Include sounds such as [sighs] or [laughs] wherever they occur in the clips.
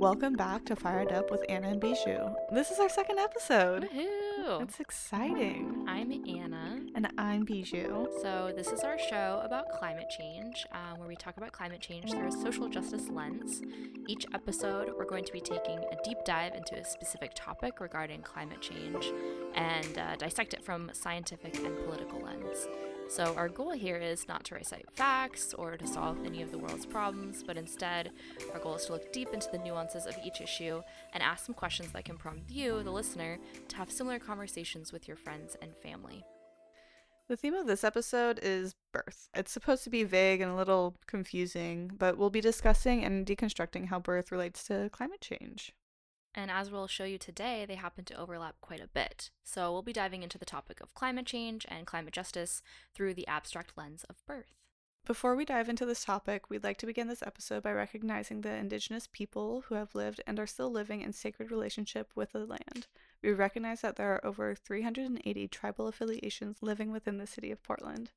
Welcome back to Fired Up with Anna and Bijou. This is our second episode. Woohoo! It's exciting. I'm Anna. And I'm Bijou. So, this is our show about climate change, uh, where we talk about climate change through a social justice lens. Each episode, we're going to be taking a deep dive into a specific topic regarding climate change and uh, dissect it from scientific and political lens. So, our goal here is not to recite facts or to solve any of the world's problems, but instead, our goal is to look deep into the nuances of each issue and ask some questions that can prompt you, the listener, to have similar conversations with your friends and family. The theme of this episode is birth. It's supposed to be vague and a little confusing, but we'll be discussing and deconstructing how birth relates to climate change. And as we'll show you today, they happen to overlap quite a bit. So we'll be diving into the topic of climate change and climate justice through the abstract lens of birth. Before we dive into this topic, we'd like to begin this episode by recognizing the indigenous people who have lived and are still living in sacred relationship with the land. We recognize that there are over 380 tribal affiliations living within the city of Portland.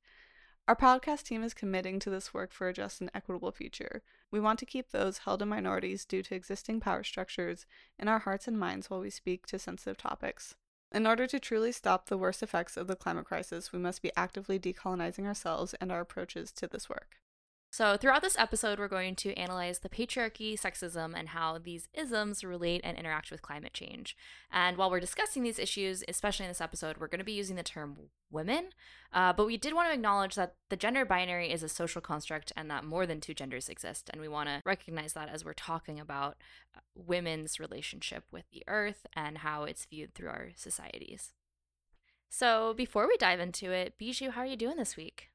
Our podcast team is committing to this work for a just and equitable future. We want to keep those held in minorities due to existing power structures in our hearts and minds while we speak to sensitive topics. In order to truly stop the worst effects of the climate crisis, we must be actively decolonizing ourselves and our approaches to this work. So, throughout this episode, we're going to analyze the patriarchy, sexism, and how these isms relate and interact with climate change. And while we're discussing these issues, especially in this episode, we're going to be using the term women. Uh, but we did want to acknowledge that the gender binary is a social construct and that more than two genders exist. And we want to recognize that as we're talking about uh, women's relationship with the earth and how it's viewed through our societies. So, before we dive into it, Bijou, how are you doing this week?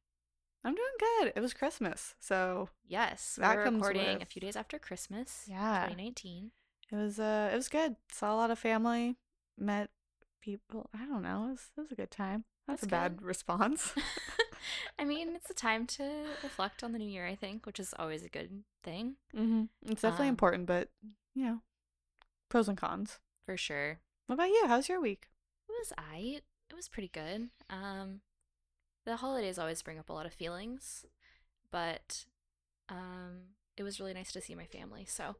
I'm doing good. It was Christmas, so Yes, That we're comes recording a few days after Christmas. Yeah. 2019. it was uh it was good. Saw a lot of family, met people. I don't know. It was, it was a good time. That's, That's a bad response. [laughs] [laughs] I mean, it's a time to reflect on the new year, I think, which is always a good thing hmm It's definitely Um, important, but you know, pros and cons. for sure. What about you? How's your week? It was I. It was pretty good. Um, the holidays always bring up a lot of feelings, but um, it was really nice to see my family, so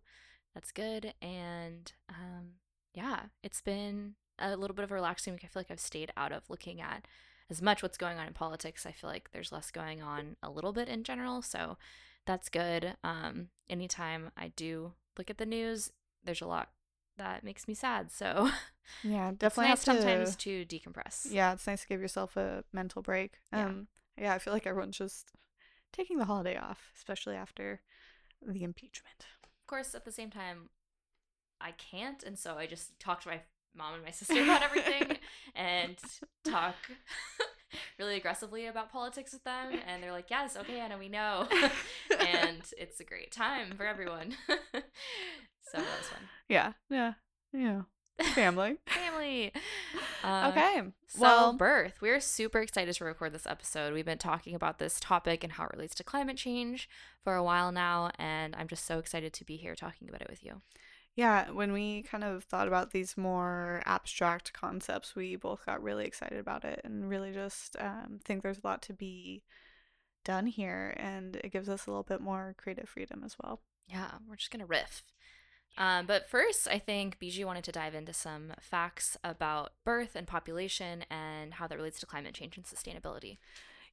that's good. And um, yeah, it's been a little bit of a relaxing week. I feel like I've stayed out of looking at as much what's going on in politics. I feel like there's less going on a little bit in general, so that's good. Um, anytime I do look at the news, there's a lot that makes me sad. So [laughs] Yeah, definitely nice to, sometimes to decompress. Yeah, it's nice to give yourself a mental break. Yeah. Um, yeah, I feel like everyone's just taking the holiday off, especially after the impeachment. Of course, at the same time, I can't, and so I just talk to my mom and my sister about everything [laughs] and talk [laughs] really aggressively about politics with them. And they're like, "Yes, okay, Anna, we know," and it's a great time for everyone. So that was fun. Yeah, yeah, yeah. Family. [laughs] Family. Uh, okay. So, well, birth. We're super excited to record this episode. We've been talking about this topic and how it relates to climate change for a while now, and I'm just so excited to be here talking about it with you. Yeah, when we kind of thought about these more abstract concepts, we both got really excited about it and really just um, think there's a lot to be done here, and it gives us a little bit more creative freedom as well. Yeah, we're just gonna riff. Um, but first, I think Bijou wanted to dive into some facts about birth and population and how that relates to climate change and sustainability.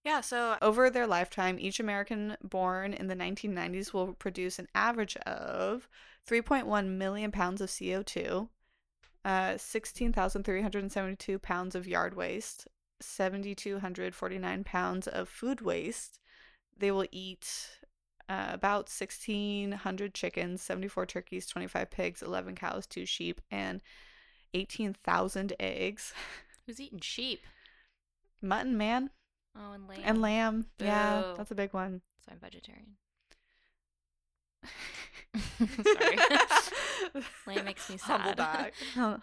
Yeah, so over their lifetime, each American born in the 1990s will produce an average of 3.1 million pounds of CO2, uh, 16,372 pounds of yard waste, 7,249 pounds of food waste. They will eat uh, about 1,600 chickens, 74 turkeys, 25 pigs, 11 cows, 2 sheep, and 18,000 eggs. [laughs] Who's eating sheep? Mutton, man. Oh, and lamb. And lamb. Yeah, that's a big one. So I'm vegetarian. [laughs] [laughs] Sorry. Lamb makes me Humble sad. brag.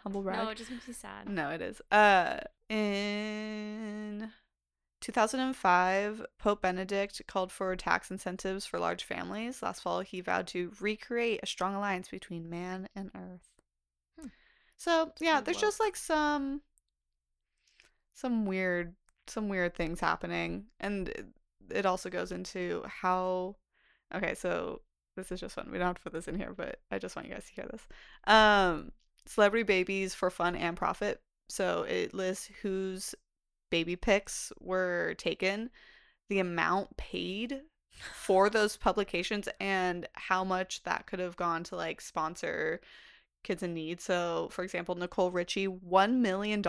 Humble brag. no, it just makes me sad. No, it is. Uh, in 2005, Pope Benedict called for tax incentives for large families. Last fall, he vowed to recreate a strong alliance between man and earth. Hmm. So yeah, there's just like some some weird some weird things happening, and it- it also goes into how. Okay, so this is just fun. We don't have to put this in here, but I just want you guys to hear this. Um, celebrity babies for fun and profit. So it lists whose baby pics were taken, the amount paid [sighs] for those publications, and how much that could have gone to like sponsor kids in need. So, for example, Nicole Richie, $1 million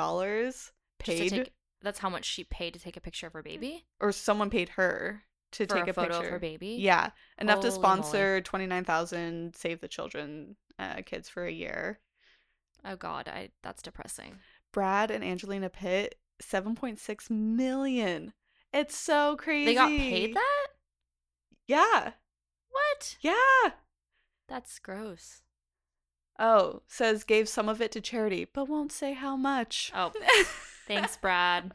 paid, take- that's how much she paid to take a picture of her baby or someone paid her to for take a, a, photo picture. of her baby. Yeah, enough to Holy moly. sponsor 29,000 Save the Children uh, kids for a year. Oh God, I that's depressing. Brad and Angelina Pitt, 7.6 million. It's so crazy. They got paid that? Yeah. What? Yeah. That's gross. Oh, says gave some of it to charity, but won't say how much. Oh, [laughs] thanks, Brad.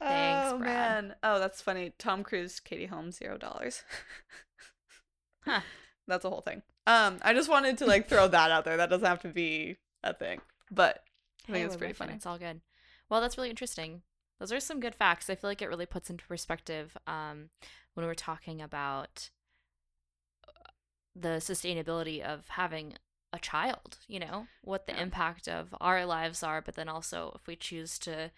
Thanks, oh Brad. man. Oh, that's funny. Tom Cruise, Katie Holmes, zero dollars. Huh. [laughs] That's a whole thing. Um, I just wanted to like throw that out there. That doesn't have to be a thing, but I think Hey, it's pretty funny. It's all good. Well, that's really interesting. Those are some good facts. I feel like it really puts into perspective um, when we're talking about uh, the sustainability of having a child, you know, what the Yeah. impact of our lives are, but then also if we choose to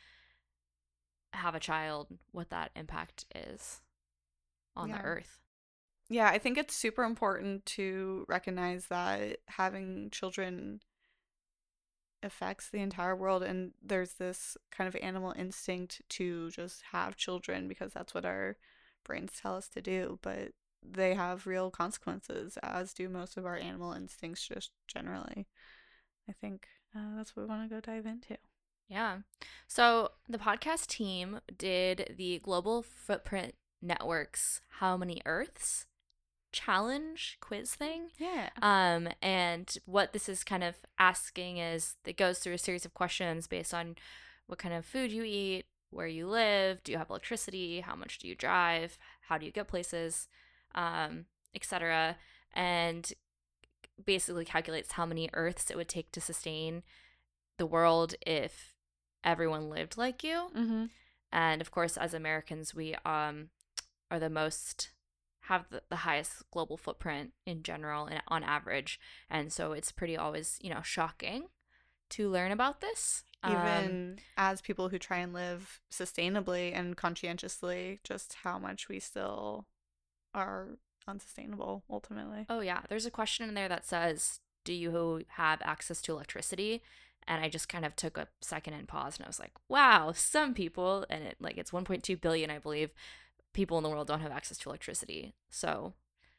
have a child, what that impact is on Yeah. the earth. Yeah, I think it's super important to recognize that having children affects the entire world and there's this kind of animal instinct to just have children because that's what our brains tell us to do, but they have real consequences as do most of our animal instincts just generally. I think uh, that's what we want to go dive into. Yeah. So the podcast team did the Global Footprint Network's How Many Earths challenge quiz thing. Yeah. Um, and what this is kind of asking is it goes through a series of questions based on what kind of food you eat, where you live, do you have electricity, how much do you drive, how do you get places, um, etc. And basically calculates how many Earths it would take to sustain the world if everyone lived like you. Mhm. And of course, as Americans, we um are the most have the, the highest global footprint in general and on average. And so it's pretty always, you know, shocking to learn about this. Um, Even as people who try and live sustainably and conscientiously, just how much we still are unsustainable ultimately. oh yeah, there's a question in there that says, "Do you have access to electricity?" And I just kind of took a second and paused, and I was like, "Wow, some people, and it like it's 1.2 billion, I believe, people in the world don't have access to electricity." So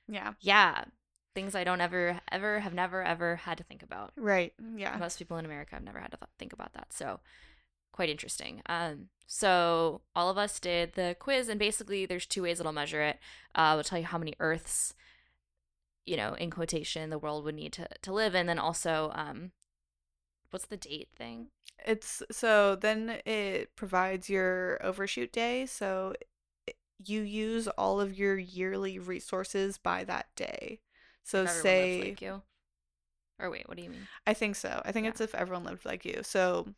Yeah. yeah, things I don't ever, ever, have never, ever had to think about. Right. Yeah. Most people in America have never had to th- think about that. So quite interesting. Um, so all of us did the quiz, and basically, there's two ways it'll measure it. Uh, it'll tell you how many Earths, you know, in quotation, the world would need to to live, and then also, um, what's the date thing? It's so then it provides your overshoot day. So you use all of your yearly resources by that day. So If say like you. Or wait, what do you mean? I think so. I think Yeah. it's if everyone lived like you. So,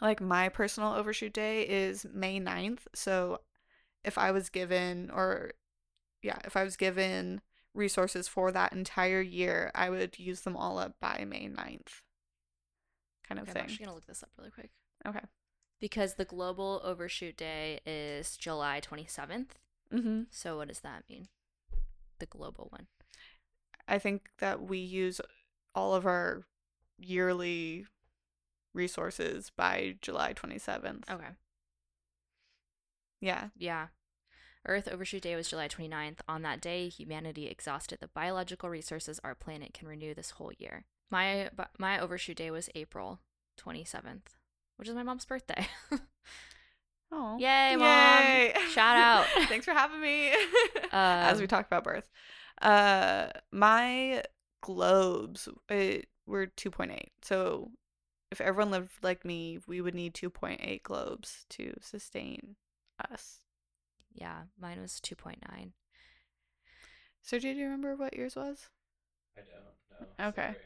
like, my personal overshoot day is May 9th. So, if I was given, or yeah, if I was given resources for that entire year, I would use them all up by May 9th. Kind of Okay, I'm actually gonna look this up really quick Okay. Because the global overshoot day is July 27th. Mm-hmm. So what does that mean? The global one. I think that we use all of our yearly resources by July 27th. Okay. Yeah. Yeah. Earth Overshoot Day was July 29th. On that day, humanity exhausted the biological resources our planet can renew this whole year. My my overshoot day was April 27th, which is my mom's birthday. [laughs] Oh. Yay, Mom. Shout out. [laughs] Thanks for having me. [laughs] As we Um, talk about birth. Uh my globes it, were 2.8. So if everyone lived like me, we would need 2.8 globes to sustain us. yeah, mine was 2.9. So do you remember what yours was? I don't know. Okay. Sorry.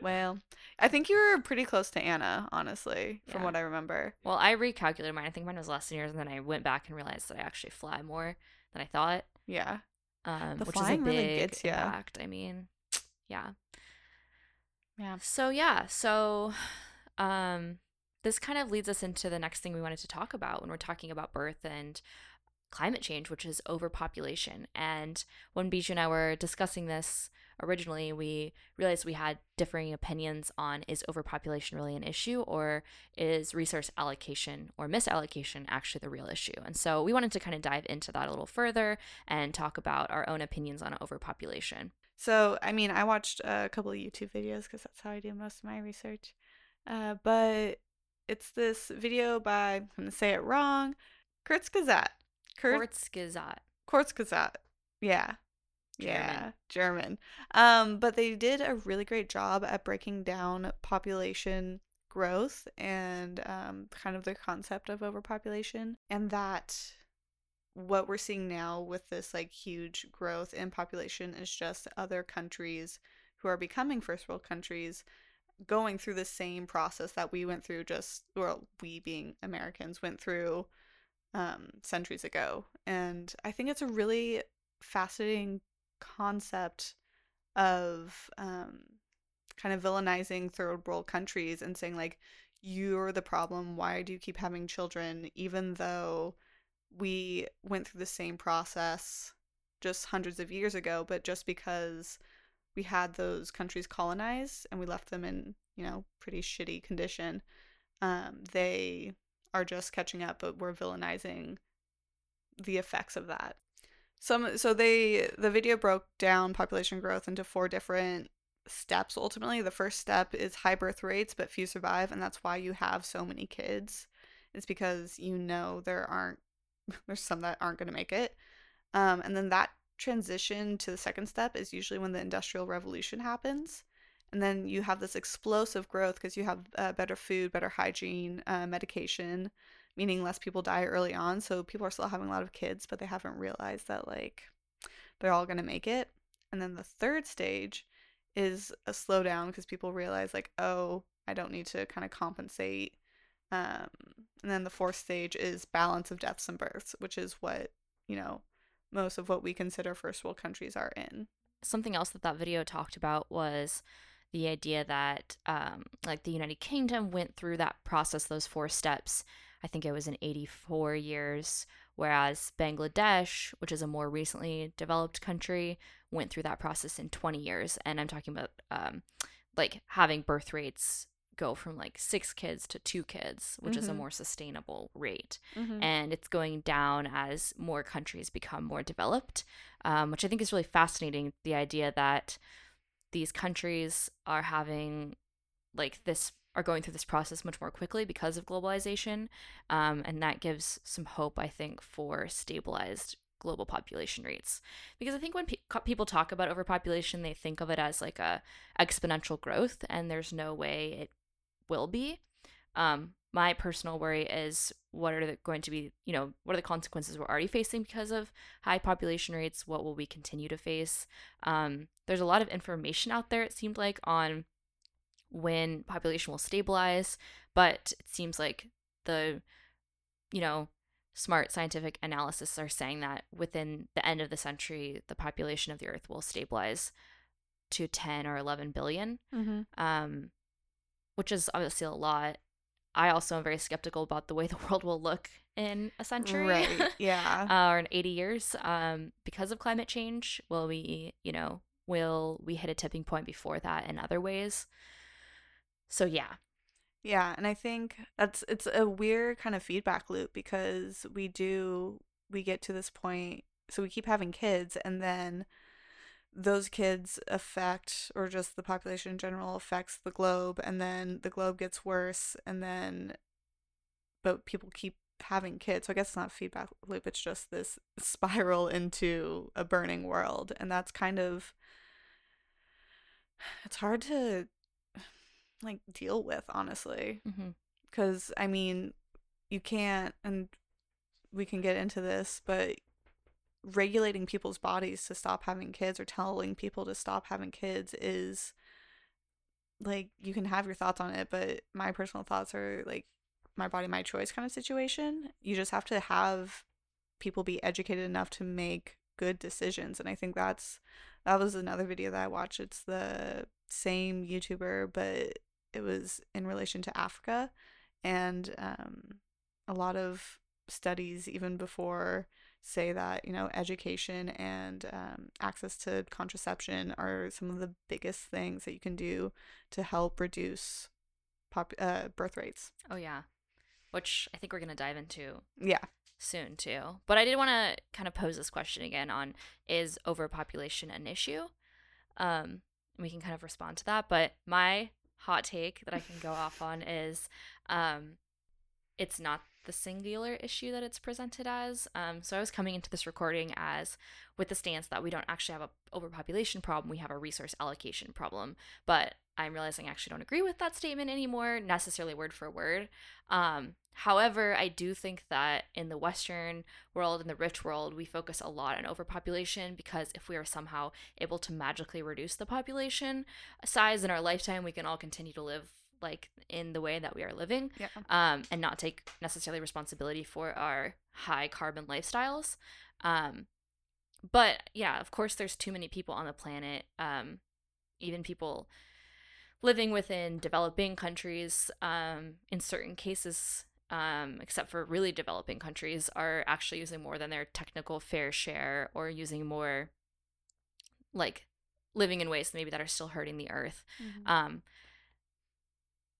Well, I think you were pretty close to Anna, honestly, from Yeah. what I remember. Well, I recalculated mine. I think mine was less than yours, and then I went back and realized that I actually fly more than I thought. Yeah. um, The which is a big really gets ya. impact. I mean, [tsk] yeah. Yeah. So yeah, so [sighs] um this kind of leads us into the next thing we wanted to talk about when we're talking about birth and climate change, which is overpopulation. And when Bijou and I were discussing this originally, we realized we had differing opinions on is overpopulation really an issue or is resource allocation or misallocation actually the real issue? And so we wanted to kind of dive into that a little further and talk about our own opinions on overpopulation. So, I mean, I watched a couple of YouTube videos because that's how I do most of my research. Uh, but it's this video by, I'm going to say it wrong, Kurtz Kazat. Kurtz Kurz, Kurtz Kurzgesagt. Yeah. Yeah, German. Um, but they did a really great job at breaking down population growth and um, kind of the concept of overpopulation, and that what we're seeing now with this like huge growth in population is just other countries who are becoming first world countries going through the same process that we went through just well we being americans went through um, centuries ago and i think it's a really fascinating concept of um, kind of villainizing third world countries and saying like you're the problem. Why do you keep having children? even though we went through the same process just hundreds of years ago but just because we had those countries colonized and we left them in you know pretty shitty condition um, they are just catching up but we're villainizing the effects of that some so they the video broke down population growth into four different steps. Ultimately the first step is high birth rates but few survive and that's why you have so many kids. It's because you know there aren't [laughs] there's some that aren't going to make it. Um, and then that transition to the second step is usually when the industrial revolution happens and then you have this explosive growth because you have uh, better food better hygiene uh, medication meaning less people die early on. So people are still having a lot of kids, but they haven't realized that like they're all going to make it. And then the third stage is a slowdown because people realize like, oh, I don't need to kind of compensate. Um, and then the fourth stage is balance of deaths and births, which is what, you know, most of what we consider first world countries are in. Something else that that video talked about was the idea that um, like the United Kingdom went through that process, those four steps, I think it was in 84 years, whereas Bangladesh, which is a more recently developed country, went through that process in 20 years. And I'm talking about um, like having birth rates go from like six kids to two kids, which is a Mhm. more sustainable rate. Mm-hmm. And it's going down as more countries become more developed, um, which I think is really fascinating. The idea that these countries are having like this are going through this process much more quickly because of globalization um, and that gives some hope i think for stabilized global population rates. Because i think when pe- people talk about overpopulation they think of it as like a exponential growth and there's no way it will be. Um, my personal worry is what are the, going to be you know what are the consequences we're already facing because of high population rates? What will we continue to face? Um, there's a lot of information out there it seemed like on when population will stabilize but it seems like the you know smart scientific analysis are saying that within the end of the century the population of the earth will stabilize to 10 or 11 billion Mm-hmm. um, which is obviously a lot. I also am very skeptical about the way [laughs] the world will look in a century, Right. [laughs] Yeah. uh, or in 80 years, um, because of climate change. Will we, you know, will we hit a tipping point before that in other ways? So yeah, Yeah, and I think that's it's a weird kind of feedback loop because we do we get to this point so we keep having kids and then those kids affect or just the population in general affects the globe and then the globe gets worse and then but people keep having kids. So I guess it's not feedback loop, it's just this [laughs] spiral into a burning world and that's kind of it's hard to like deal with honestly. Mm-hmm. Because i mean you can't and we can get into this but regulating people's bodies to stop having kids or telling people to stop having kids is like you can have your thoughts on it but my personal thoughts are like my body my choice kind of situation. You just have to have people be educated enough to make good decisions and i think that's that was another video that i watched. It's the same youtuber but it was in relation to africa and um, a lot of studies even before say that you know education and um, access to contraception are some of the biggest things that you can do to help reduce pop- uh, birth rates Oh yeah, which I think we're gonna dive into yeah soon too. But I did want to kind of pose this question again on is overpopulation an issue? Um, we can kind of respond to that. But my hot take that I can go off on is um, it's not the singular issue that it's presented as. Um, so I was coming into this recording as with the stance that we don't actually have a overpopulation problem, we have a resource allocation problem. But I'm realizing I actually don't agree with that statement anymore, necessarily word for word. Um, however, I do think that in the Western world, in the rich world, we focus a lot on overpopulation because if we are somehow able to magically reduce the population size in our lifetime, we can all continue to live like in the way that we are living yeah um, and not take necessarily responsibility for our high carbon lifestyles. Um, but yeah, of course, there's too many people on the planet. Um, even people living within developing countries, um, in certain cases, um, except for really developing countries, are actually using more than their technical fair share or using more, like living in ways maybe that are still hurting the earth. Mhm. Um,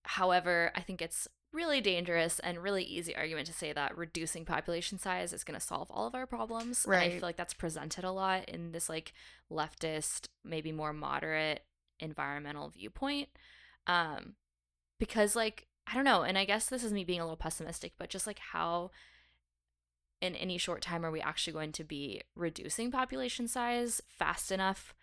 however, I think it's really dangerous and really easy argument to say that reducing population size is going to solve all of our problems. And I feel like that's presented a lot in this like leftist, maybe more moderate environmental viewpoint. Um, because like I don't know, and I guess this is me being a little pessimistic, but just like how in any short time are we actually going to be reducing population size fast enough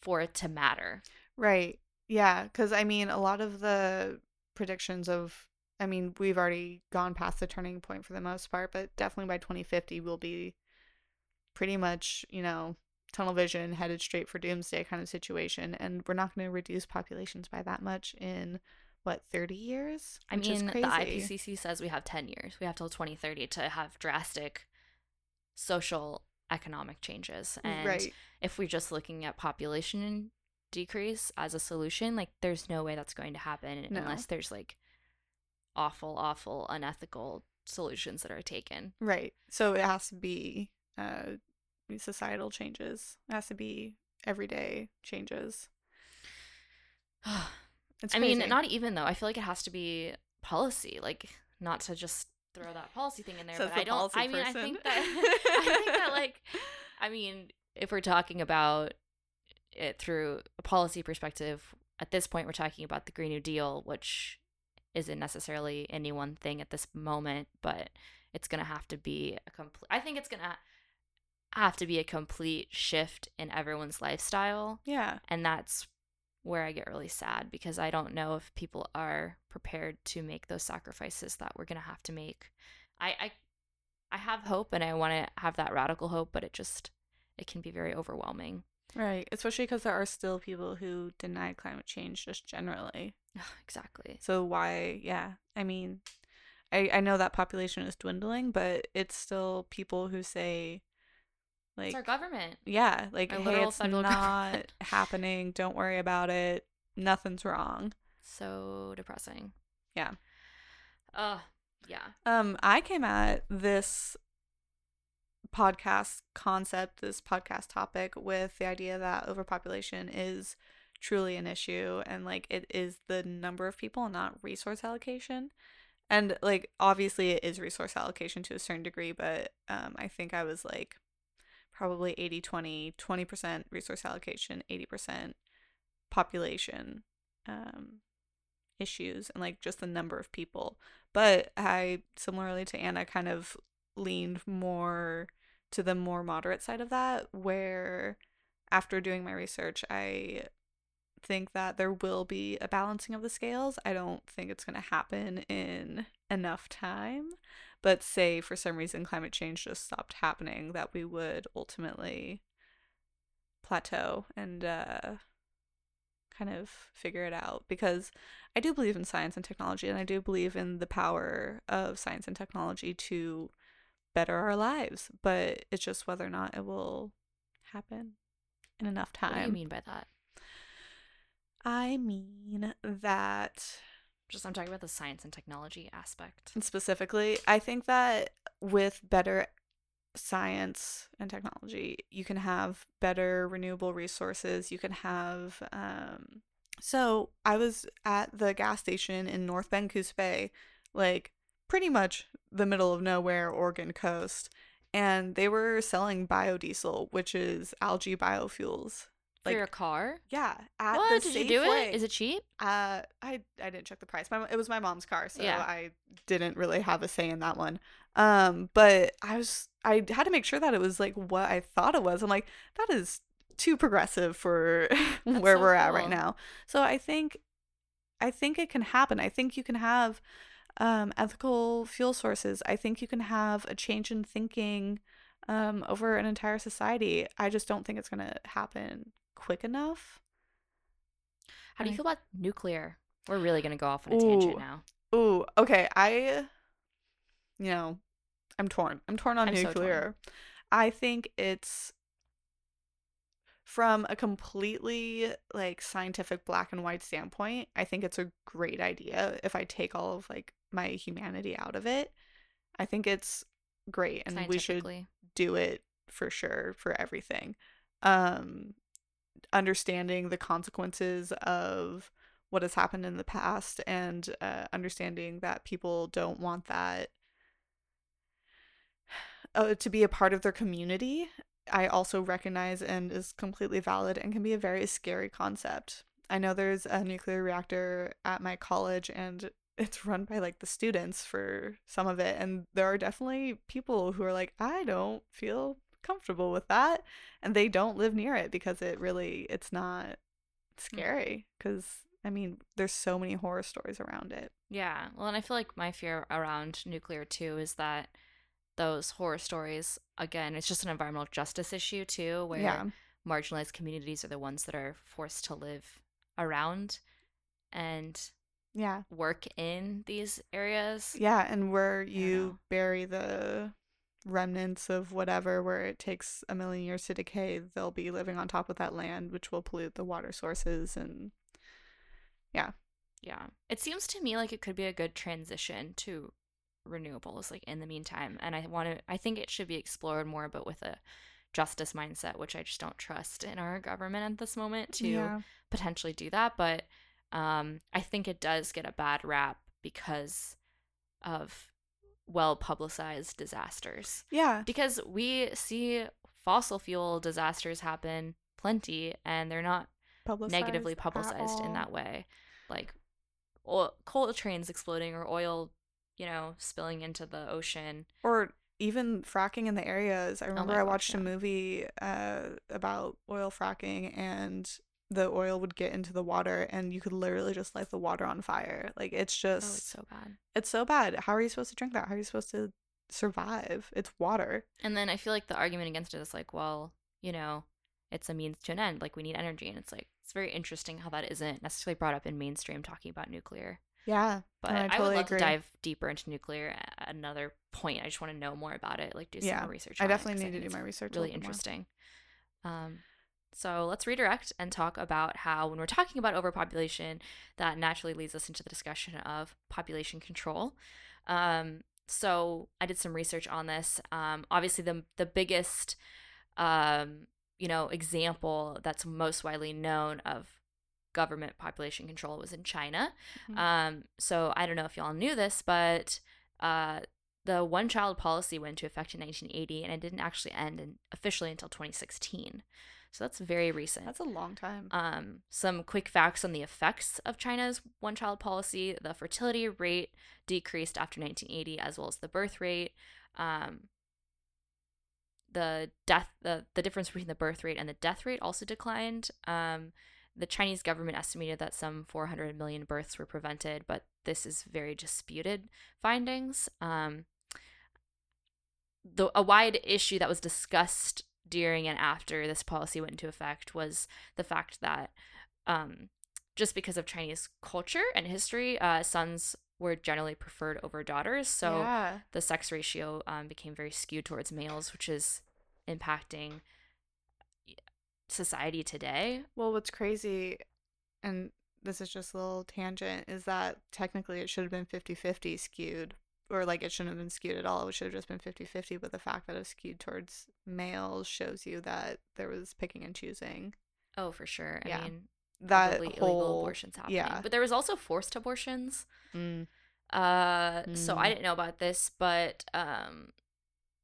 for it to matter? Right. Yeah. Because I mean, a lot of the predictions of, I mean, we've already gone past the turning point for the most part, but definitely by 2050, we'll be pretty much, you know, tunnel vision headed straight for doomsday kind of situation. And we're not going to reduce populations by that much in what, 30 years? I Which mean, the. IPCC says we have 10 years. We have till 2030 to have drastic social economic changes. And Right. if we're just looking at population decrease as a solution, like there's no way that's going to happen No. unless there's like awful, awful, unethical solutions that are taken. Right. So it has to be uh, societal changes, it has to be everyday changes. [sighs] It's I mean, not even though. I feel like it has to be policy, like not to just throw that policy thing in there. Says but the I don't. I mean, I think that [laughs] I think that like, I mean, if we're talking about it through a policy perspective, at this point, we're talking about the Green New Deal, which isn't necessarily any one thing at this moment, but it's gonna have to be a complete. I think it's gonna have to be a complete shift in everyone's lifestyle yeah. and that's where I get really sad because I don't know if people are prepared to make those sacrifices that we're gonna have to make. I I, I have hope and I want to have that radical hope, but it just it can be very overwhelming. Right. Especially because there are still people who deny climate change just generally. [sighs] exactly. So why, yeah. I mean, I, I know that population is dwindling, but it's still people who say, like, it's our government. yeah, like, hey, it's [laughs] not government." happening. Don't worry about it. Nothing's wrong. So depressing. Yeah. Uh yeah. Um, I came at this podcast concept, this podcast topic, with the idea that overpopulation is truly an issue and like it is the number of people, not resource allocation. And like obviously it is resource allocation to a certain degree, but um I think I was like probably 80 20, 20% resource allocation, 80% population um issues and like just the number of people. But I similarly to Anna kind of leaned more to the more moderate side of that where after doing my research I think that there will be a balancing of the scales. I don't think it's going to happen in enough time. But say for some reason climate change just stopped happening, that we would ultimately plateau and uh, kind of figure it out. Because I do believe in science and technology, and I do believe in the power of science and technology to better our lives. But it's just whether or not it will happen in enough time. What do you mean by that? I mean that Just I'm talking about the science and technology aspect. specifically, I think that with better science and technology, you can have better renewable resources. You can have um so I was at the gas station in North Bend Bay, like pretty much the middle of nowhere, Oregon coast, and they were selling biodiesel, which is algae biofuels. For your car? Yeah, at What? the Did you do Safeway. it? Is it cheap? Uh, I I didn't check the price. My it was my mom's car, so Yeah. I didn't really have a say in that one. Um, but I was I had to make sure that it was like what I thought it was. I'm like that is too progressive for [laughs] where so we're at right now. So I think I think it can happen. I think you can have um, ethical fuel sources. I think you can have a change in thinking um, over an entire society. I just don't think it's gonna happen quick enough. How do you feel about nuclear? We're really gonna go off on a tangent now. Ooh, okay. I, you know, I'm torn. I'm torn on I'm so torn. nuclear. I think it's from a completely like scientific black and white standpoint. I think it's a great idea if I take all of like my humanity out of it. I think it's great and we should do it for sure for everything. Um understanding the consequences of what has happened in the past and uh, understanding that people don't want that uh, to be a part of their community i also recognize and is completely valid and can be a very scary concept. I know there's a nuclear reactor at my college and it's run by like the students for some of it and there are definitely people who are like i don't feel comfortable with that and they don't live near it because it really it's not mm. scary because i mean there's so many horror stories around it Yeah. Well, and I feel like my fear around nuclear too is that those horror stories, again, it's just an environmental justice issue too, where yeah marginalized communities are the ones that are forced to live around and yeah work in these areas. yeah and where you bury the remnants of whatever where it takes a million years to decay they'll be living on top of that land which will pollute the water sources and Yeah. Yeah. It seems to me like it could be a good transition to renewables like in the meantime and I want to I think it should be explored more but with a justice mindset which I just don't trust in our government at this moment to yeah potentially do that but um I think it does get a bad rap because of well publicized disasters. Yeah. Because we see fossil fuel disasters happen plenty and they're not negatively publicized in that way. Like oil, coal trains exploding or oil you know spilling into the ocean. Or even fracking in the areas. I remember Oh I watched a yeah. movie uh, about oil fracking and the oil would get into the water and you could literally just light the water on fire. Like it's oh just it's so bad it's so bad. How are you supposed to drink that? How are you supposed to survive? It's water. and then i feel like the argument against it is like well you know it's a means to an end like we need energy and it's like it's very interesting how that isn't necessarily brought up in mainstream talking about nuclear Yeah. but I I, totally would love agree. to dive deeper into nuclear at another point i just want to know more about it like do some Yeah, more research I definitely it, need to do my research really bit more. interesting um so let's redirect and talk about how when we're talking about overpopulation that naturally leads us into the discussion of population control um so i did some research on this um obviously the the biggest um you know example that's most widely known of government population control was in china Mhm. um, so I don't know if y'all knew this, but uh, the one child policy went into effect in 1980 and it didn't actually end in, officially until 2016. So that's very recent. That's a long time. Um, some quick facts on the effects of China's one child policy the fertility rate decreased after 1980, as well as the birth rate. Um, the death the, the difference between the birth rate and the death rate also declined. Um, the Chinese government estimated that some 400 million births were prevented, but this is very disputed findings. Um, the a wide issue that was discussed during and after this policy went into effect was the fact that um, just because of Chinese culture and history, uh, sons were generally preferred over daughters. So yeah. the sex ratio um, became very skewed towards males, which is impacting society today. Well, what's crazy, and this is just a little tangent, is that technically it should have been 50 50 skewed, or like it shouldn't have been skewed at all. It should have just been 50 50. But the fact that it's skewed towards males shows you that there was picking and choosing. Oh, for sure. I Yeah. mean, That whole. illegal abortions happening. yeah. But there was also forced abortions. Mm, Uh, so I Mm. didn't know about this, but um,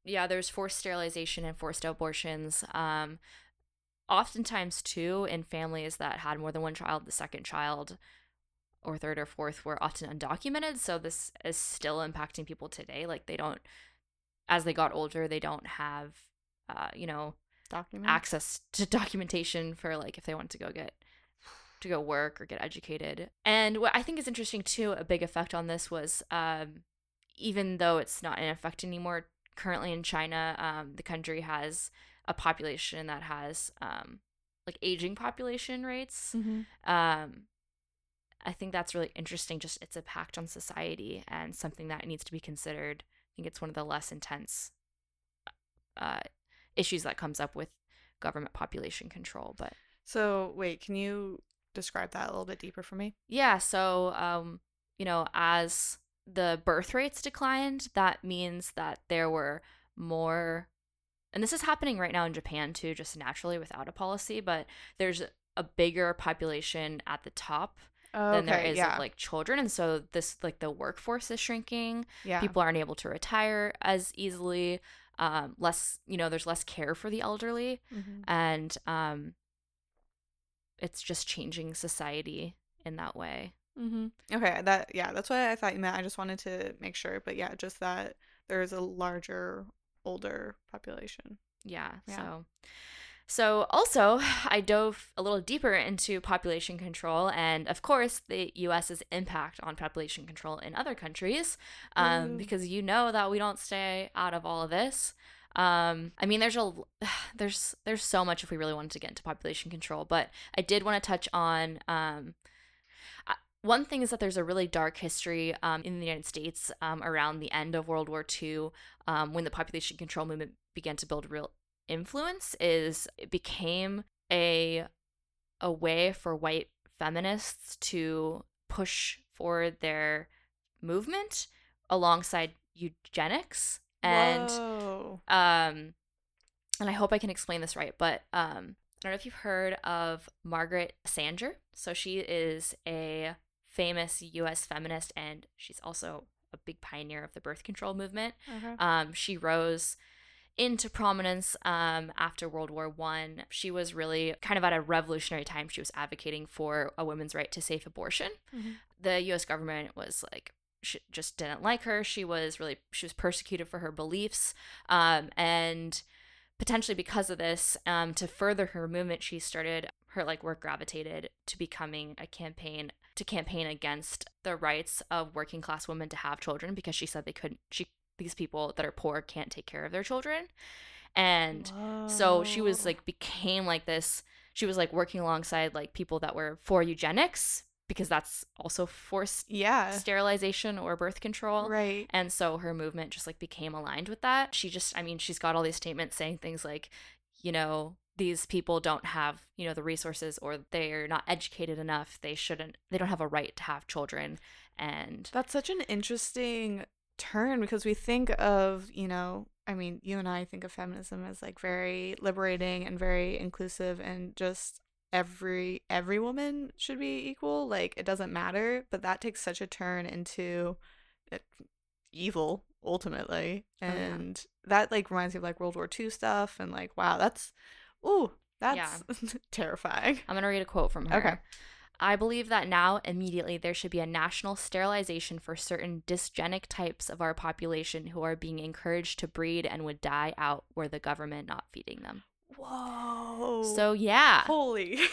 yeah, there's forced sterilization and forced abortions. Um, oftentimes too in families that had more than one child, the second child or third or fourth were often undocumented. So this is still impacting people today. Like they don't, as they got older, they don't have, uh, you know, document. access to documentation for like if they want to go get to go work or get educated. And what I think is interesting too, a big effect on this was um, even though it's not in effect anymore, currently in China, um, the country has a population that has um, like aging population rates. Mhm. Um, I think that's really interesting, just its impact on society and something that needs to be considered. I think it's one of the less intense uh, issues that comes up with government population control. But So, wait, can you describe that a little bit deeper for me? yeah, so um, you know, as the birth rates declined, that means that there were more and this is happening right now in Japan too, just naturally without a policy, but there's a bigger population at the top Oh, than there okay, is yeah. of like children. And so this like the workforce is shrinking. yeah. People aren't able to retire as easily. Um, less, you know, there's less care for the elderly. Mhm. and um it's just changing society in that way Mm-hmm. Okay, that yeah, that's what I thought you meant. I just wanted to make sure, but yeah, just that there's a larger, older population. yeah, Yeah. so so also [sighs] i dove a little deeper into population control and of course the us's impact on population control in other countries um, Ooh. because you know that we don't stay out of all of this um, i mean there's a [sighs] there's there's so much if we really wanted to get into population control but i did want to touch on um, I- one thing is that there's a really dark history um, in the United States um, around the end of World War II, um, when the population control movement began to build real influence. Is it became a a way for white feminists to push for their movement alongside eugenics and Whoa. um and I hope I can explain this right, but um I don't know if you've heard of Margaret Sanger. So she is a famous US feminist and she's also a big pioneer of the birth control movement. Okay. Um she rose into prominence um, after World War One. She was really kind of at a revolutionary time. She was advocating for a woman's right to safe abortion. Mhm. The U.S. government was like she just didn't like her. She was really she was persecuted for her beliefs, um, and potentially because of this, um, to further her movement, she started her like work gravitated to becoming a campaign to campaign against the rights of working class women to have children because she said they couldn't she these people that are poor can't take care of their children. And so she was like became like this she was like working alongside like people that were for eugenics because that's also forced yeah, sterilization or birth control. Right. and so her movement just like became aligned with that. She just i mean she's got all these statements saying things like you know these people don't have you know the resources or they're not educated enough. They shouldn't they don't have a right to have children. And That's such an interesting turn because we think of, you know, I mean, you and I think of feminism as like very liberating and very inclusive and just every every woman should be equal, like it doesn't matter, but that takes such a turn into uh, evil ultimately. Oh, yeah. And that like reminds me of like World War II stuff and like wow, that's ooh, that's Yeah. [laughs] terrifying. I'm going to read a quote from her. Okay. I believe that now, immediately, there should be a national sterilization for certain dysgenic types of our population who are being encouraged to breed and would die out were the government not feeding them. Whoa. So, yeah. holy. [laughs]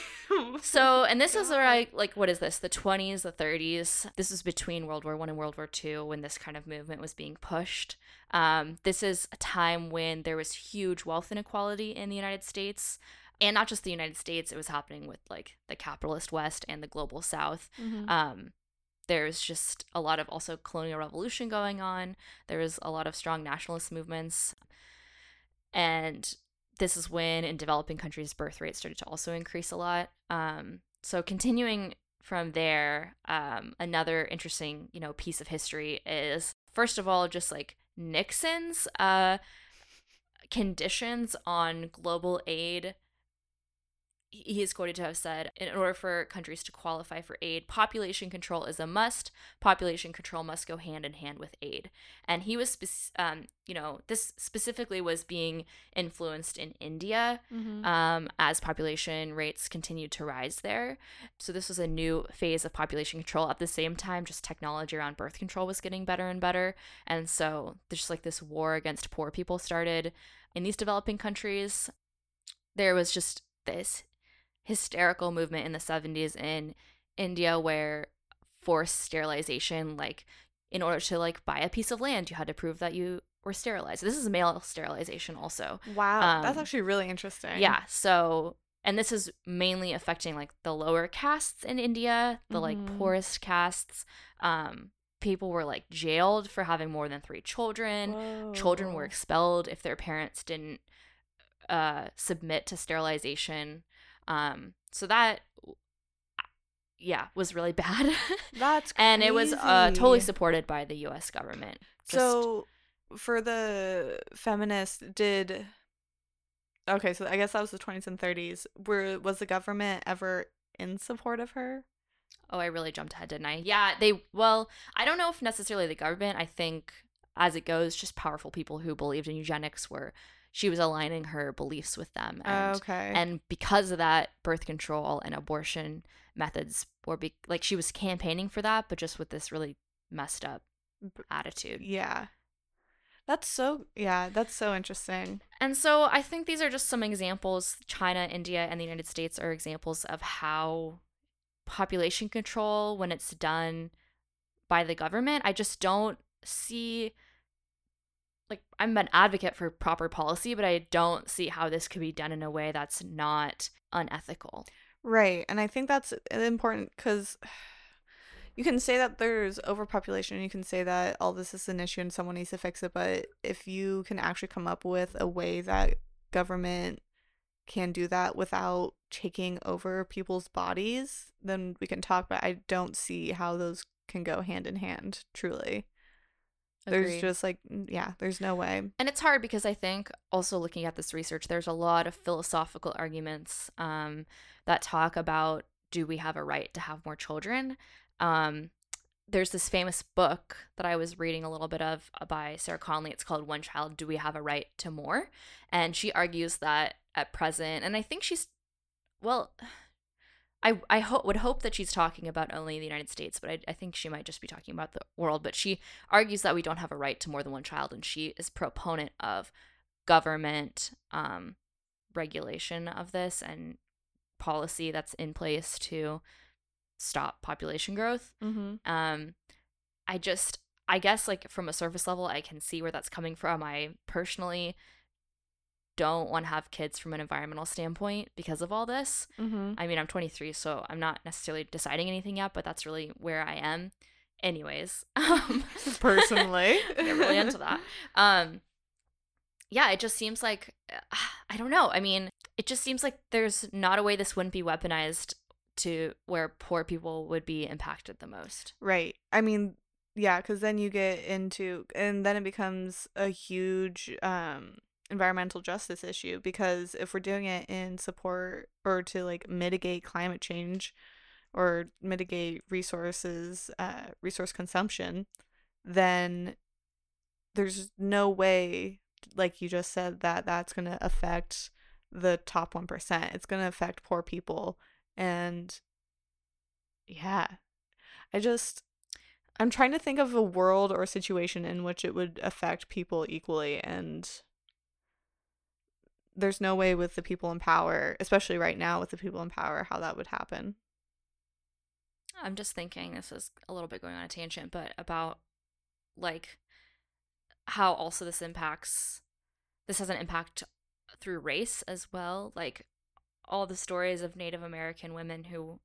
So, and this is God. right, like, what is this? The 20s, the 30s. This is between World War One and World War Two when this kind of movement was being pushed. Um, this is a time when there was huge wealth inequality in the United States. And not just the United States, it was happening with like the capitalist West and the global South. Mhm. Um, there's just a lot of also colonial revolution going on. There was a lot of strong nationalist movements, and this is when in developing countries birth rates started to also increase a lot. Um, so continuing from there, um, another interesting, you know, piece of history is first of all just like Nixon's uh, conditions on global aid he is quoted to have said in order for countries to qualify for aid population control is a must. Population control must go hand in hand with aid. And he was spe- um, you know this specifically was being influenced in india Mm-hmm. um, as population rates continued to rise there. So this was a new phase of population control. At the same time just technology around birth control was getting better and better. And so there's just like this war against poor people started in these developing countries. There was just this hysterical movement in the 70s in India where forced sterilization like in order to like buy a piece of land you had to prove that you were sterilized. This is male sterilization also. Wow, that's Um, actually really interesting. Yeah, so and this is mainly affecting like the lower castes in India, the Mhm. like poorest castes. Um people were like jailed for having more than 3 children children were expelled if their parents didn't uh, submit to sterilization. Um, so that, yeah, was really [laughs] bad. That's and it was uh, totally supported by the U.S. government. Just- So for the feminists, did okay? So I guess that was the twenties and thirties. Were was the government ever in support of her? oh, I really jumped ahead, didn't I? Yeah, they. Well, I don't know if necessarily the government. I think as it goes, just powerful people who believed in eugenics were. She was aligning her beliefs with them, and okay. and because of that birth control and abortion methods were be- like she was campaigning for that but just with this really messed up attitude yeah, that's so. Yeah, that's so interesting. and so i think these are just some examples china india and the united states are examples of how population control when it's done by the government i just don't see like i'm an advocate for proper policy but i don't see how this could be done in a way that's not unethical Right. And I think that's important because you can say that there's overpopulation. You can say that all this is an issue and someone needs to fix it. But if you can actually come up with a way that government can do that without taking over people's bodies, then we can talk. But I don't see how those can go hand in hand, truly. There's Agreed. just like, yeah, there's no way. And it's hard because I think also looking at this research, there's a lot of philosophical arguments um, that talk about do we have a right to have more children? Um, there's this famous book that I was reading a little bit of uh, by Sarah Conly. It's called One Child, Do We Have a Right to More? And she argues that at present, and I think she's, well, I, I ho- would hope that she's talking about only the United States, but I, I think she might just be talking about the world. But she argues that we don't have a right to more than one child, and she is proponent of government um, regulation of this and policy that's in place to stop population growth. Mm-hmm. Um, I just, I guess, like from a surface level, I can see where that's coming from. I personally don't want to have kids from an environmental standpoint because of all this. Mm-hmm. I mean, I'm 23, so I'm not necessarily deciding anything yet, but that's really where I am. Anyways, [laughs] um, [laughs] Personally. [laughs] get really into that. Um, yeah, it just seems like [sighs] I don't know. I mean, it just seems like there's not a way this wouldn't be weaponized to where poor people would be impacted the most. Right. I mean, yeah, because then you get into, and then it becomes a huge um, environmental justice issue. Because if we're doing it in support or to like mitigate climate change or mitigate resources, uh, resource consumption, then there's no way, like you just said, that that's going to affect the top 1%. It's going to affect poor people. And yeah, I just I'm trying to think of a world or situation in which it would affect people equally and there's no way with the people in power, especially right now with the people in power, how that would happen. I'm just thinking this is a little bit going on a tangent, but about like how also this impacts this has an impact through race as well. Like all the stories of Native American women who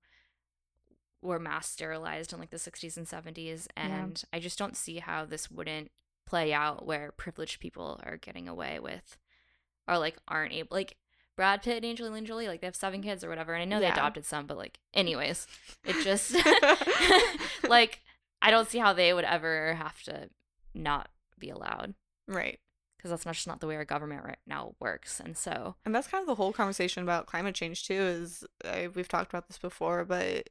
were mass sterilized in like the 60s and 70s and I just don't see how this wouldn't play out where privileged people are getting away with or like aren't able like Brad Pitt and Angelina Jolie, like they have seven kids or whatever. And I know they adopted some, but like, anyways, it just [laughs] [laughs] like I don't see how they would ever have to not be allowed right. because that's not just not the way our government right now works. And so, And that's kind of the whole conversation about climate change too. Is uh, we've talked about this before, but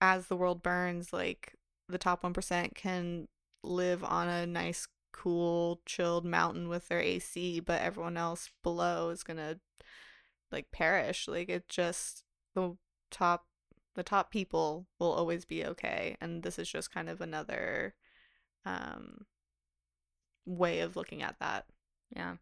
as the world burns, like the top one percent can live on a nice, cool, chilled mountain with their AC, but everyone else below is gonna like perish. Like it just the top the top people will always be okay, and this is just kind of another um way of looking at that. yeah.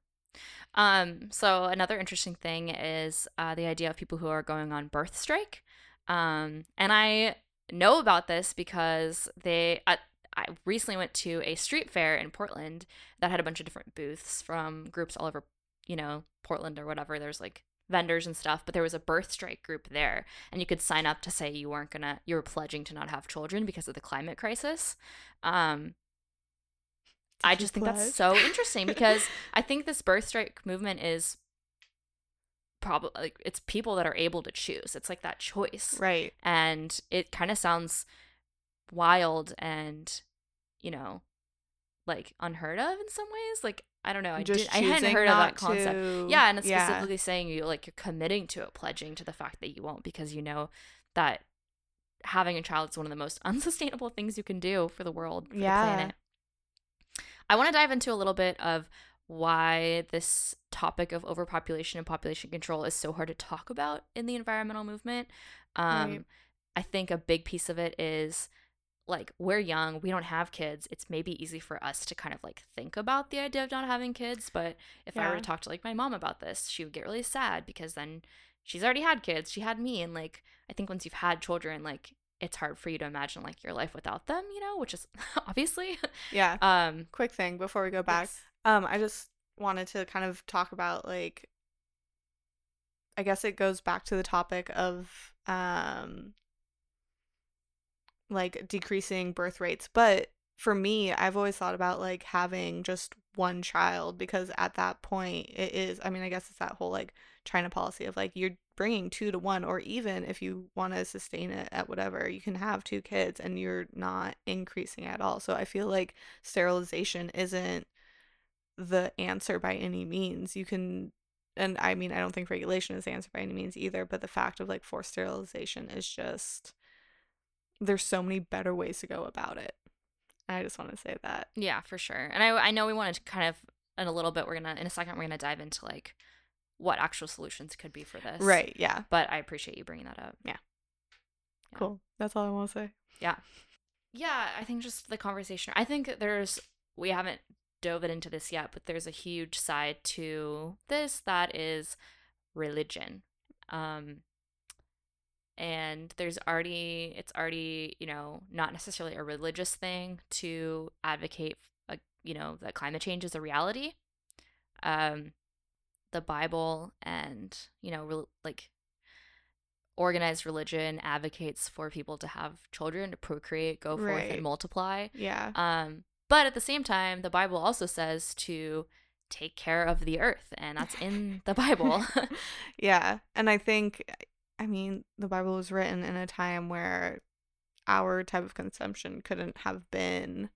Um, so another interesting thing is uh, the idea of people who are going on birth strike. Um, and I know about this because they I, I recently went to a street fair in Portland that had a bunch of different booths from groups all over, you know, Portland or whatever. There's like vendors and stuff, but there was a birth strike group there, and you could sign up to say you weren't gonna, you were pledging to not have children because of the climate crisis. Um, I Did just think that's so [laughs] interesting because I think this birth strike movement is probably like it's people that are able to choose. It's like that choice right. and it kind of sounds wild and you know like unheard of in some ways like i don't know i, did, I hadn't heard of that concept to- yeah and it's yeah. specifically saying you like you're committing to it pledging to the fact that you won't because you know that having a child is one of the most [laughs] unsustainable things you can do for the world for Yeah. the planet i want to dive into a little bit of why this topic of overpopulation and population control is so hard to talk about in the environmental movement um, Right. I think a big piece of it is like we're young, we don't have kids. It's maybe easy for us to kind of like think about the idea of not having kids. But if I were to talk to like my mom about this, she would get really sad because then she's already had kids. She had me. And like, I think once you've had children, like, it's hard for you to imagine like your life without them, you know, which is [laughs] obviously. Yeah. um, Quick thing before we go back. yes. Um, I just wanted to kind of talk about like I guess it goes back to the topic of um like decreasing birth rates. But for me, I've always thought about like having just one child because at that point it is I mean, I guess it's that whole like China policy of like you're bringing two to one or even if you want to sustain it at whatever, you can have two kids and you're not increasing at all. So I feel like sterilization isn't the answer by any means. You can, and I mean, I don't think regulation is the answer by any means either, but the fact of like forced sterilization is just, there's so many better ways to go about it. I just want to say that. Yeah, for sure. And I I know we wanted to kind of in a little bit we're gonna in a second we're gonna dive into like what actual solutions could be for this. Right. Yeah. But I appreciate you bringing that up. Yeah. Cool. That's all I want to say. Yeah, Yeah. I think just the conversation. I think there's we haven't dove it into this yet, but there's a huge side to this that is religion. Um and there's already it's already, you know, not necessarily a religious thing to advocate uh, you know, that climate change is a reality. Um the Bible and, you know, re- like organized religion advocates for people to have children to procreate go forth Right. and multiply Yeah. um but at the same time the bible also says to take care of the earth and that's in the bible [laughs] yeah. And I think, I mean, the Bible was written in a time where our type of consumption couldn't have been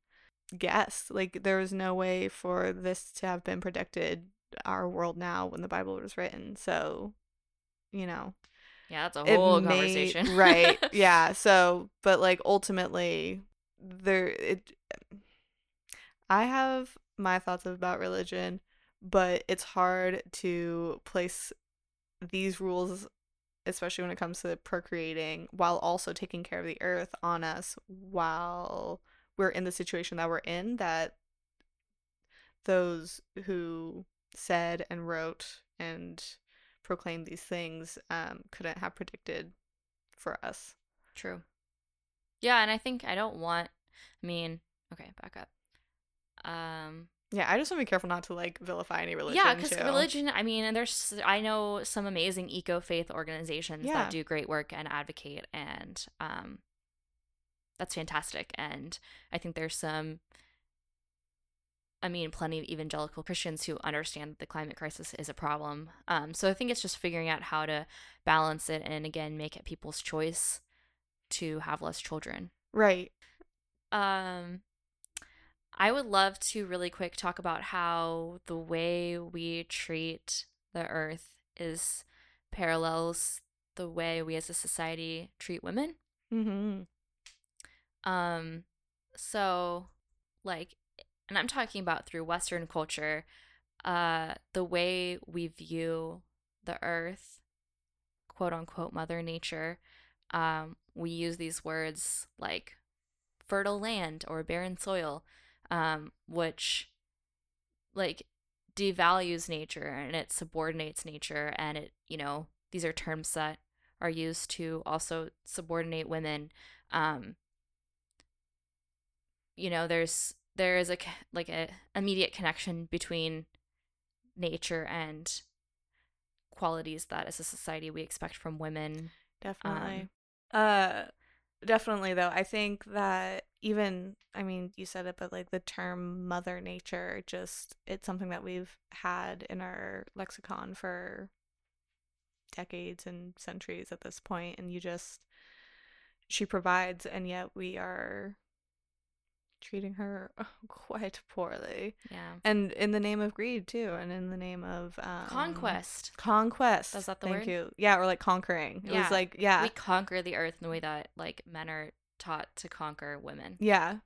guessed. Like, there was no way for this to have been predicted, our world now, when the Bible was written. So, you know, yeah that's a whole may- conversation right. [laughs] Yeah. So, but like, ultimately, there, it, I have my thoughts about religion, but it's hard to place these rules, especially when it comes to procreating, while also taking care of the earth on us while we're in the situation that we're in, that those who said and wrote and proclaimed these things um, couldn't have predicted for us. true yeah and i think i don't want i mean okay back up um Yeah, I just want to be careful not to like vilify any religion. yeah because religion i mean and there's i know some amazing eco-faith organizations Yeah. that do great work and advocate and um that's fantastic and i think there's some I mean, plenty of evangelical Christians who understand that the climate crisis is a problem. Um, so I think it's just figuring out how to balance it and again make it people's choice to have less children. Right. Um, I would love to really quick talk about how the way we treat the earth is parallels the way we as a society treat women. Mm-hmm. Um, so like, and I'm talking about through Western culture, uh, the way we view the earth, quote unquote, Mother Nature. Um, we use these words like fertile land or barren soil, um, which like devalues nature and it subordinates nature and it you know these are terms that are used to also subordinate women um you know there's there is a like a immediate connection between nature and qualities that as a society we expect from women definitely. um, uh definitely though i think that even i mean you said it but like the term mother nature just it's something that we've had in our lexicon for decades and centuries at this point and you just she provides and yet we are treating her [laughs] quite poorly. Yeah. And in the name of greed too and in the name of um, conquest. conquest. Is that the thank word? you. Yeah or like conquering. It Yeah. was like yeah. We conquer the earth in the way that like men are taught to conquer women. Yeah.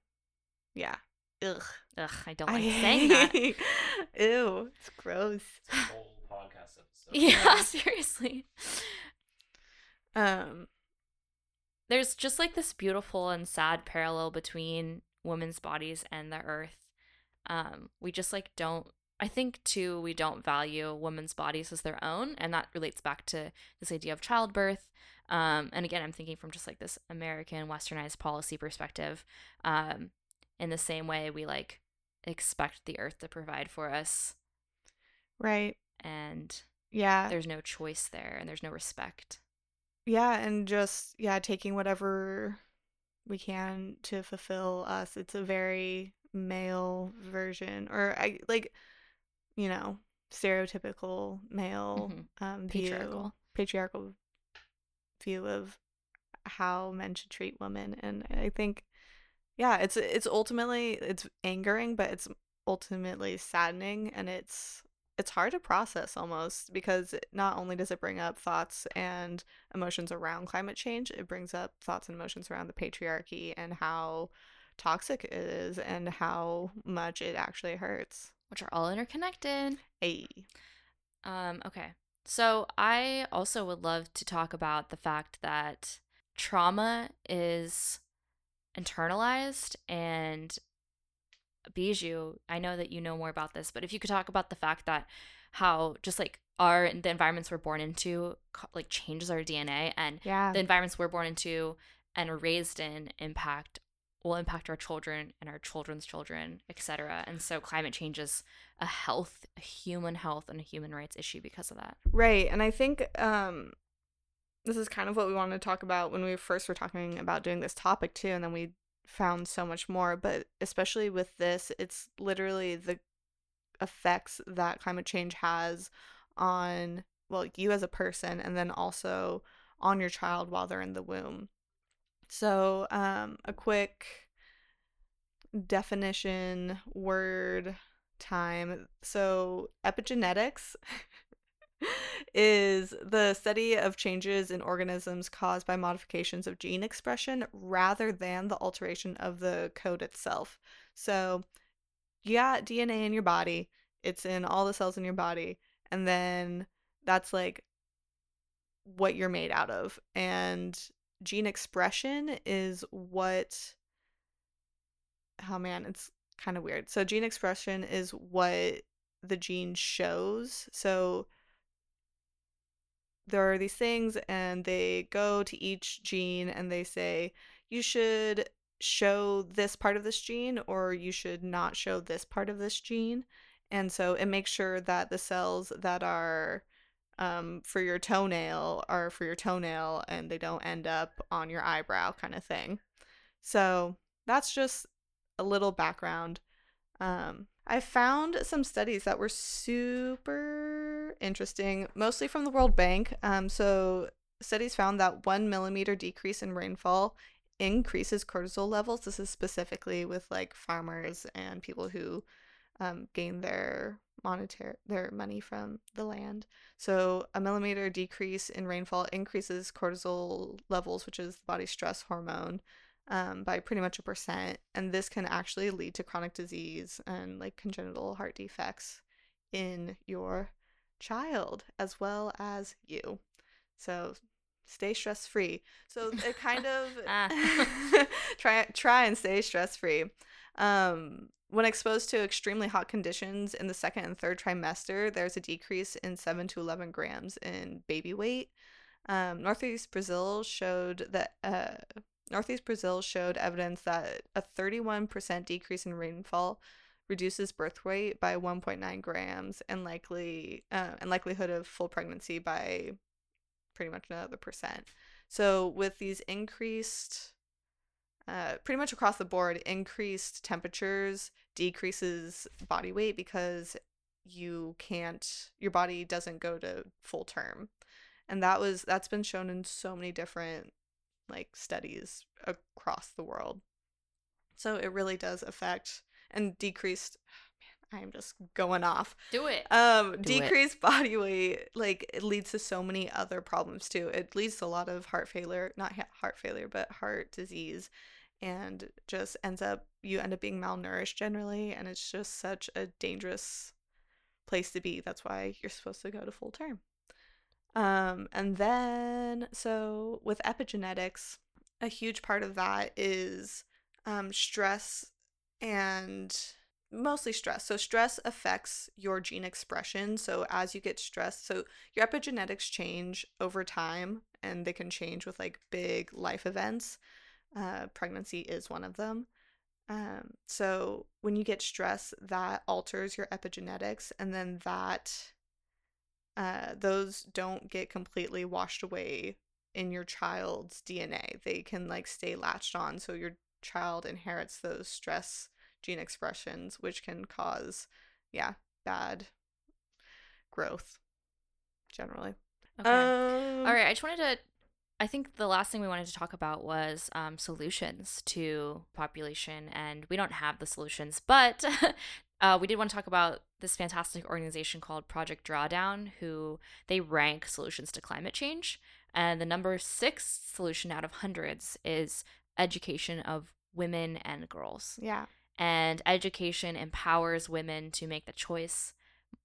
Yeah. Ugh. Ugh i don't like saying that. [laughs] Ew it's gross. It's a whole podcast episode. [laughs] yeah seriously. Um. There's just like this beautiful and sad parallel between women's bodies and the earth. Um, we just like don't. I think too we don't value women's bodies as their own, and that relates back to this idea of childbirth. Um, and again, I'm thinking from just like this American westernized policy perspective. Um, in the same way, we like expect the earth to provide for us, right and yeah there's no choice there, and there's no respect. yeah and just yeah taking whatever we can to fulfill us it's a very male version or i like you know stereotypical male Mhm. um view, Patriarchal. patriarchal view of how men should treat women and i think yeah it's it's ultimately it's angering but it's ultimately saddening and it's it's hard to process almost because not only does it bring up thoughts and emotions around climate change it brings up thoughts and emotions around the patriarchy and how toxic it is and how much it actually hurts Which are all interconnected. hey Um, okay. So I also would love to talk about the fact that trauma is internalized and Bijou, I know that you know more about this, but if you could talk about the fact that how just like our the environments we're born into like changes our DNA and yeah the environments we're born into and are raised in impact will impact our children and our children's children, etc. And so climate change is a health, a human health and a human rights issue because of that. Right. And I think um this is kind of what we wanted to talk about when we first were talking about doing this topic too and then we found so much more, but especially with this, it's literally the effects that climate change has on well, you as a person and then also on your child while they're in the womb. So, um a quick definition word time. So, epigenetics [laughs] is the study of changes in organisms caused by modifications of gene expression rather than the alteration of the code itself. So, you got DNA in your body, it's in all the cells in your body, and then that's like what you're made out of. And gene expression is what oh man, it's kind of weird. So gene expression is what the gene shows. So there are these things and they go to each gene and they say you should show this part of this gene or you should not show this part of this gene. And so it makes sure that the cells that are um, for your toenail are for your toenail and they don't end up on your eyebrow kind of thing. So that's just a little background. Um, I found some studies that were super interesting, mostly from the World Bank. Um, so studies found that one millimeter decrease in rainfall increases cortisol levels. This is specifically with like farmers and people who um, gain their monetary their money from the land. So a millimeter decrease in rainfall increases cortisol levels, which is the body's stress hormone, um, by pretty much a percent, and this can actually lead to chronic disease and like congenital heart defects in your child as well as you. So stay stress free. So [laughs] it kind of Ah. [laughs] try try and stay stress free. Um, when exposed to extremely hot conditions in the second and third trimester, there's a decrease in seven to eleven grams in baby weight. Um, Northeast Brazil showed that uh, Northeast Brazil showed evidence that a 31% decrease in rainfall reduces birth weight by 1.9 grams and likely uh, and likelihood of full pregnancy by pretty much another percent. So with these increased, uh, pretty much across the board, increased temperatures decreases body weight because you can't, your body doesn't go to full term, and that was that's been shown in so many different like studies across the world. So it really does affect and decreased. Man, I'm just going off Do it. um Do it. decreased [laughs] body weight like it leads to so many other problems too it leads to a lot of heart failure not ha- heart failure but heart disease and just ends up you end up being malnourished generally and it's just such a dangerous place to be that's why you're supposed to go to full term um and then so with epigenetics a huge part of that is um stress and mostly stress. So stress affects your gene expression. So as you get stressed, so your epigenetics change over time and they can change with like big life events. Uh, pregnancy is one of them. Um, so when you get stressed, that alters your epigenetics, and then that uh, those don't get completely washed away in your child's DNA. They can like stay latched on, so your child inherits those stress gene expressions, which can cause, yeah, bad growth generally. Okay. Um, All right. I just wanted to. I think the last thing we wanted to talk about was um, solutions to population, and we don't have the solutions, but [laughs] uh, we did want to talk about this fantastic organization called Project Drawdown, who they rank solutions to climate change, and the number six solution out of hundreds is education of women and girls Yeah. and education empowers women to make the choice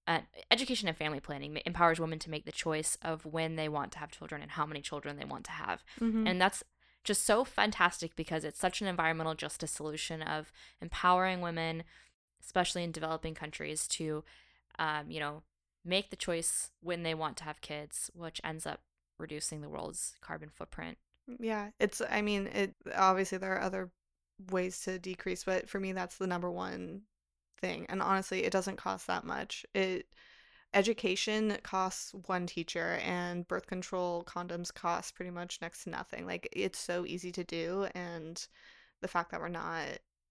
uh, education and family planning empowers women to make the choice of when they want to have children and how many children they want to have Mm-hmm. and that's just so fantastic because it's such an environmental justice solution of empowering women especially in developing countries to um, you know make the choice when they want to have kids which ends up reducing the world's carbon footprint yeah. It's, I mean, it obviously there are other ways to decrease, but for me, that's the number one thing. And honestly, it doesn't cost that much. It, education costs one teacher and birth control condoms cost pretty much next to nothing like it's so easy to do and the fact that we're not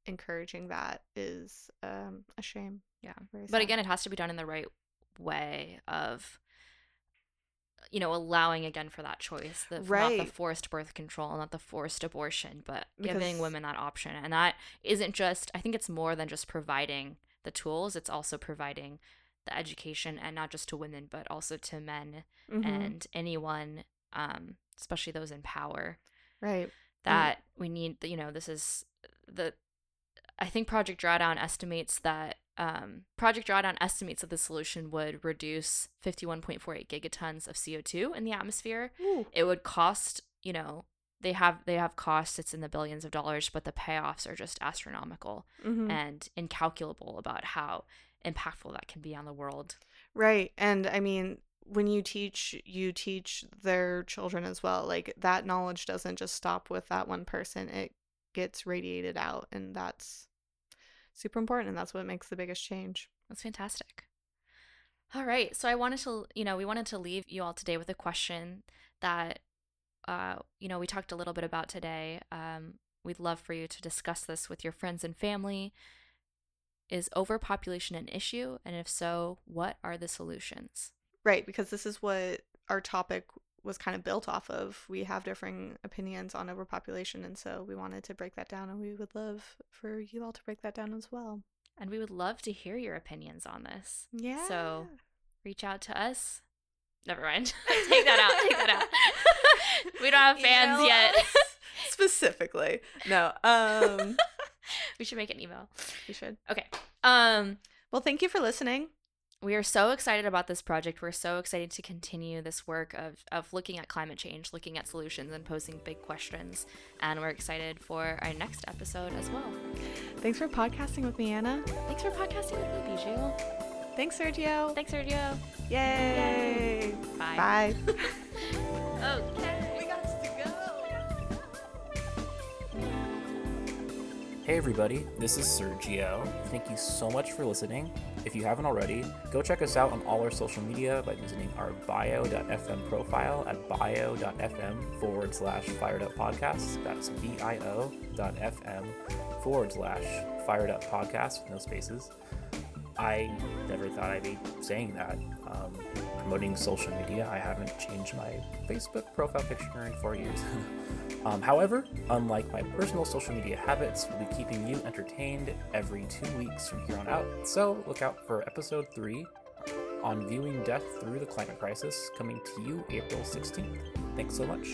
encouraging that is um a shame Yeah. Very but sad. again it has to be done in the right way of you know allowing again for that choice the, not the forced birth control not the forced abortion but giving women that option and that isn't just i think it's more than just providing the tools it's also providing the education and not just to women but also to men Mhm. and anyone um especially those in power right that we need you know this is the i think project drawdown estimates that um, project drawdown estimates that the solution would reduce 51.48 gigatons of co2 in the atmosphere Ooh. it would cost you know they have they have costs it's in the billions of dollars but the payoffs are just astronomical Mhm. and incalculable about how impactful that can be on the world Right. And I mean, when you teach, you teach their children as well. Like that knowledge doesn't just stop with that one person, it gets radiated out. And that's super important. And that's what makes the biggest change. That's fantastic. All right. So I wanted to, you know, we wanted to leave you all today with a question that, uh, you know, we talked a little bit about today. Um, we'd love for you to discuss this with your friends and family. Is overpopulation an issue? And if so, what are the solutions? Right, because this is what our topic was kind of built off of. We have differing opinions on overpopulation, and so we wanted to break that down, and we would love for you all to break that down as well. And we would love to hear your opinions on this. Yeah. So reach out to us. Never mind. [laughs] [laughs] take that out. Take that out. [laughs] we don't have fans Email yet. Specifically. No. Um we should make an email. we should. Okay. Um Well, thank you for listening. We are so excited about this project. We're so excited to continue this work of, of looking at climate change, looking at solutions, and posing big questions. And we're excited for our next episode as well. Thanks for podcasting with me, Anna. Thanks for podcasting with me, Bijou. Thanks, Sergio. Thanks, Sergio. Yay. Bye. Bye. [laughs] okay. we got to go. Hey everybody, this is Sergio. Thank you so much for listening. If you haven't already, go check us out on all our social media by visiting our bio.fm profile at bio.fm forward slash fired up podcasts. That's bio.fm forward slash fired up podcast with no spaces. I never thought I'd be saying that. Um, promoting social media, I haven't changed my Facebook profile picture in four years. [laughs] um, however, unlike my personal social media habits, we'll be keeping you entertained every two weeks from here on out. So look out for episode three on viewing death through the climate crisis, coming to you April 16th. Thanks so much.